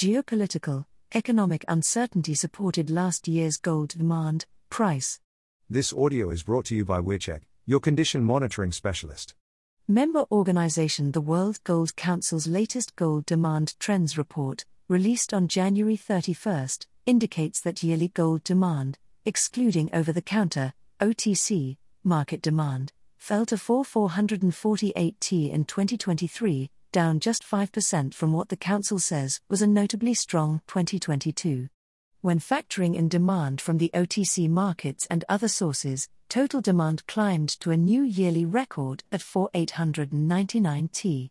geopolitical, economic uncertainty supported last year's gold demand, price. This audio is brought to you by Wearcheck, your condition monitoring specialist. Member organization The World Gold Council's latest gold demand trends report, released on January 31st, indicates that yearly gold demand, excluding over the counter, OTC, market demand, fell to 4448 T in 2023, down just 5% from what the Council says was a notably strong 2022. When factoring in demand from the OTC markets and other sources, total demand climbed to a new yearly record at 4899 T.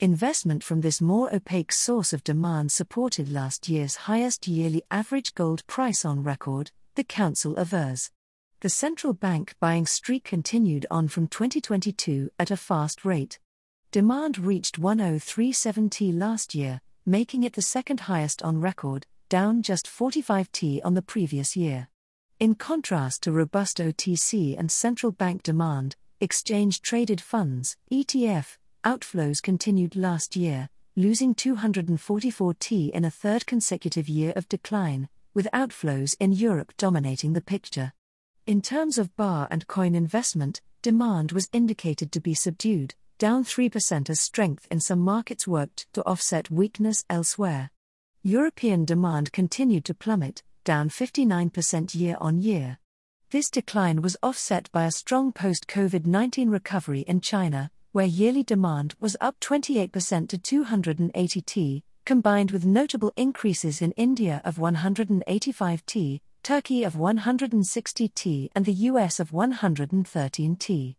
Investment from this more opaque source of demand supported last year's highest yearly average gold price on record, the Council avers. The central bank buying streak continued on from 2022 at a fast rate. Demand reached 1037T last year, making it the second highest on record, down just 45T on the previous year. In contrast to robust OTC and central bank demand, exchange traded funds, ETF, outflows continued last year, losing 244T in a third consecutive year of decline, with outflows in Europe dominating the picture. In terms of bar and coin investment, demand was indicated to be subdued, down 3% as strength in some markets worked to offset weakness elsewhere. European demand continued to plummet, down 59% year on year. This decline was offset by a strong post COVID 19 recovery in China, where yearly demand was up 28% to 280 T, combined with notable increases in India of 185 T, Turkey of 160 T, and the US of 113 T.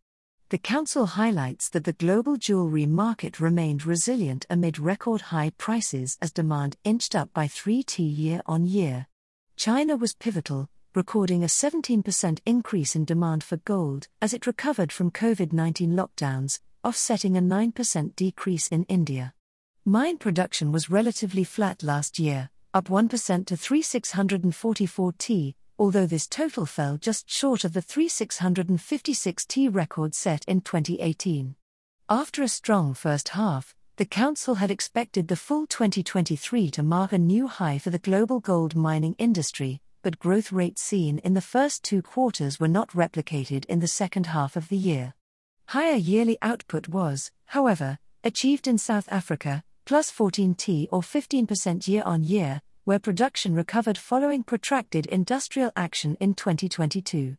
The Council highlights that the global jewelry market remained resilient amid record high prices as demand inched up by 3 T year on year. China was pivotal, recording a 17% increase in demand for gold as it recovered from COVID 19 lockdowns, offsetting a 9% decrease in India. Mine production was relatively flat last year, up 1% to 3644 T, although this total fell just short of the 3656 T record set in 2018. After a strong first half, the Council had expected the full 2023 to mark a new high for the global gold mining industry, but growth rates seen in the first two quarters were not replicated in the second half of the year. Higher yearly output was, however, achieved in South Africa, plus 14T or 15% year on year, where production recovered following protracted industrial action in 2022.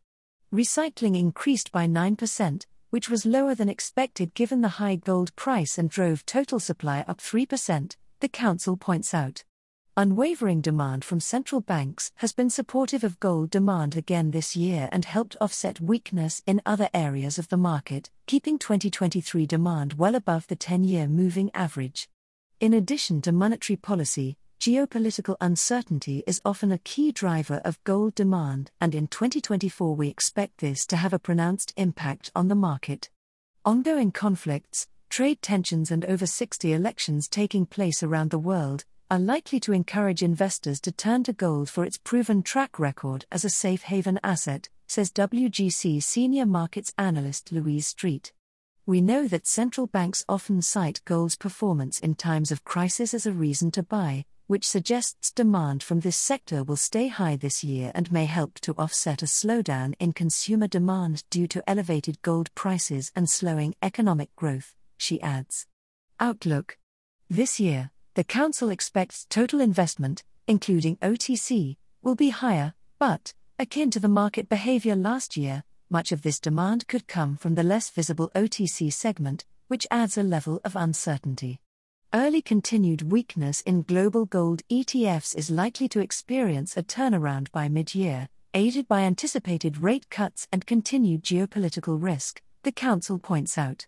Recycling increased by 9%, which was lower than expected given the high gold price and drove total supply up 3%, the Council points out. Unwavering demand from central banks has been supportive of gold demand again this year and helped offset weakness in other areas of the market, keeping 2023 demand well above the 10 year moving average. In addition to monetary policy, geopolitical uncertainty is often a key driver of gold demand, and in 2024 we expect this to have a pronounced impact on the market. Ongoing conflicts, trade tensions, and over 60 elections taking place around the world are likely to encourage investors to turn to gold for its proven track record as a safe haven asset, says WGC senior markets analyst Louise Street. We know that central banks often cite gold's performance in times of crisis as a reason to buy, which suggests demand from this sector will stay high this year and may help to offset a slowdown in consumer demand due to elevated gold prices and slowing economic growth, she adds. Outlook This year, the Council expects total investment, including OTC, will be higher, but, akin to the market behavior last year, much of this demand could come from the less visible OTC segment, which adds a level of uncertainty. Early continued weakness in global gold ETFs is likely to experience a turnaround by mid year, aided by anticipated rate cuts and continued geopolitical risk, the Council points out.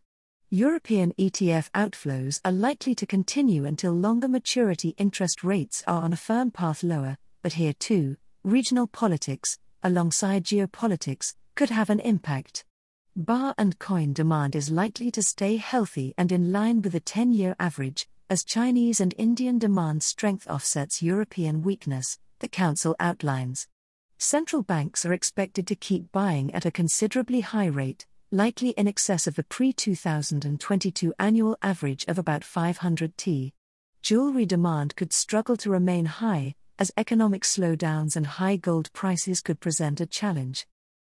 European ETF outflows are likely to continue until longer maturity interest rates are on a firm path lower, but here too, regional politics, alongside geopolitics, could have an impact. Bar and coin demand is likely to stay healthy and in line with the 10 year average, as Chinese and Indian demand strength offsets European weakness, the Council outlines. Central banks are expected to keep buying at a considerably high rate, likely in excess of the pre 2022 annual average of about 500 T. jewelry demand could struggle to remain high, as economic slowdowns and high gold prices could present a challenge.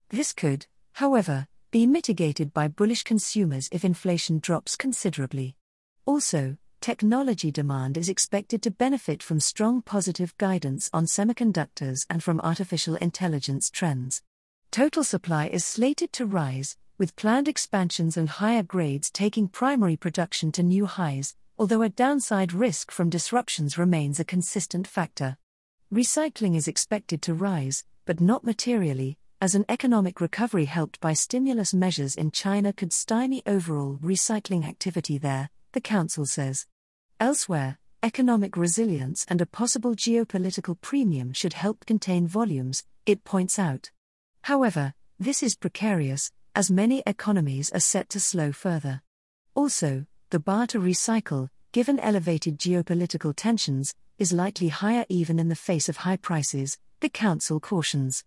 This could, however, be mitigated by bullish consumers if inflation drops considerably. Also, technology demand is expected to benefit from strong positive guidance on semiconductors and from artificial intelligence trends. Total supply is slated to rise, with planned expansions and higher grades taking primary production to new highs, although a downside risk from disruptions remains a consistent factor. Recycling is expected to rise, but not materially, as an economic recovery helped by stimulus measures in China could stymie overall recycling activity there, the Council says. Elsewhere, economic resilience and a possible geopolitical premium should help contain volumes, it points out. However, this is precarious, as many economies are set to slow further. Also, the bar to recycle, given elevated geopolitical tensions, is likely higher even in the face of high prices, the Council cautions.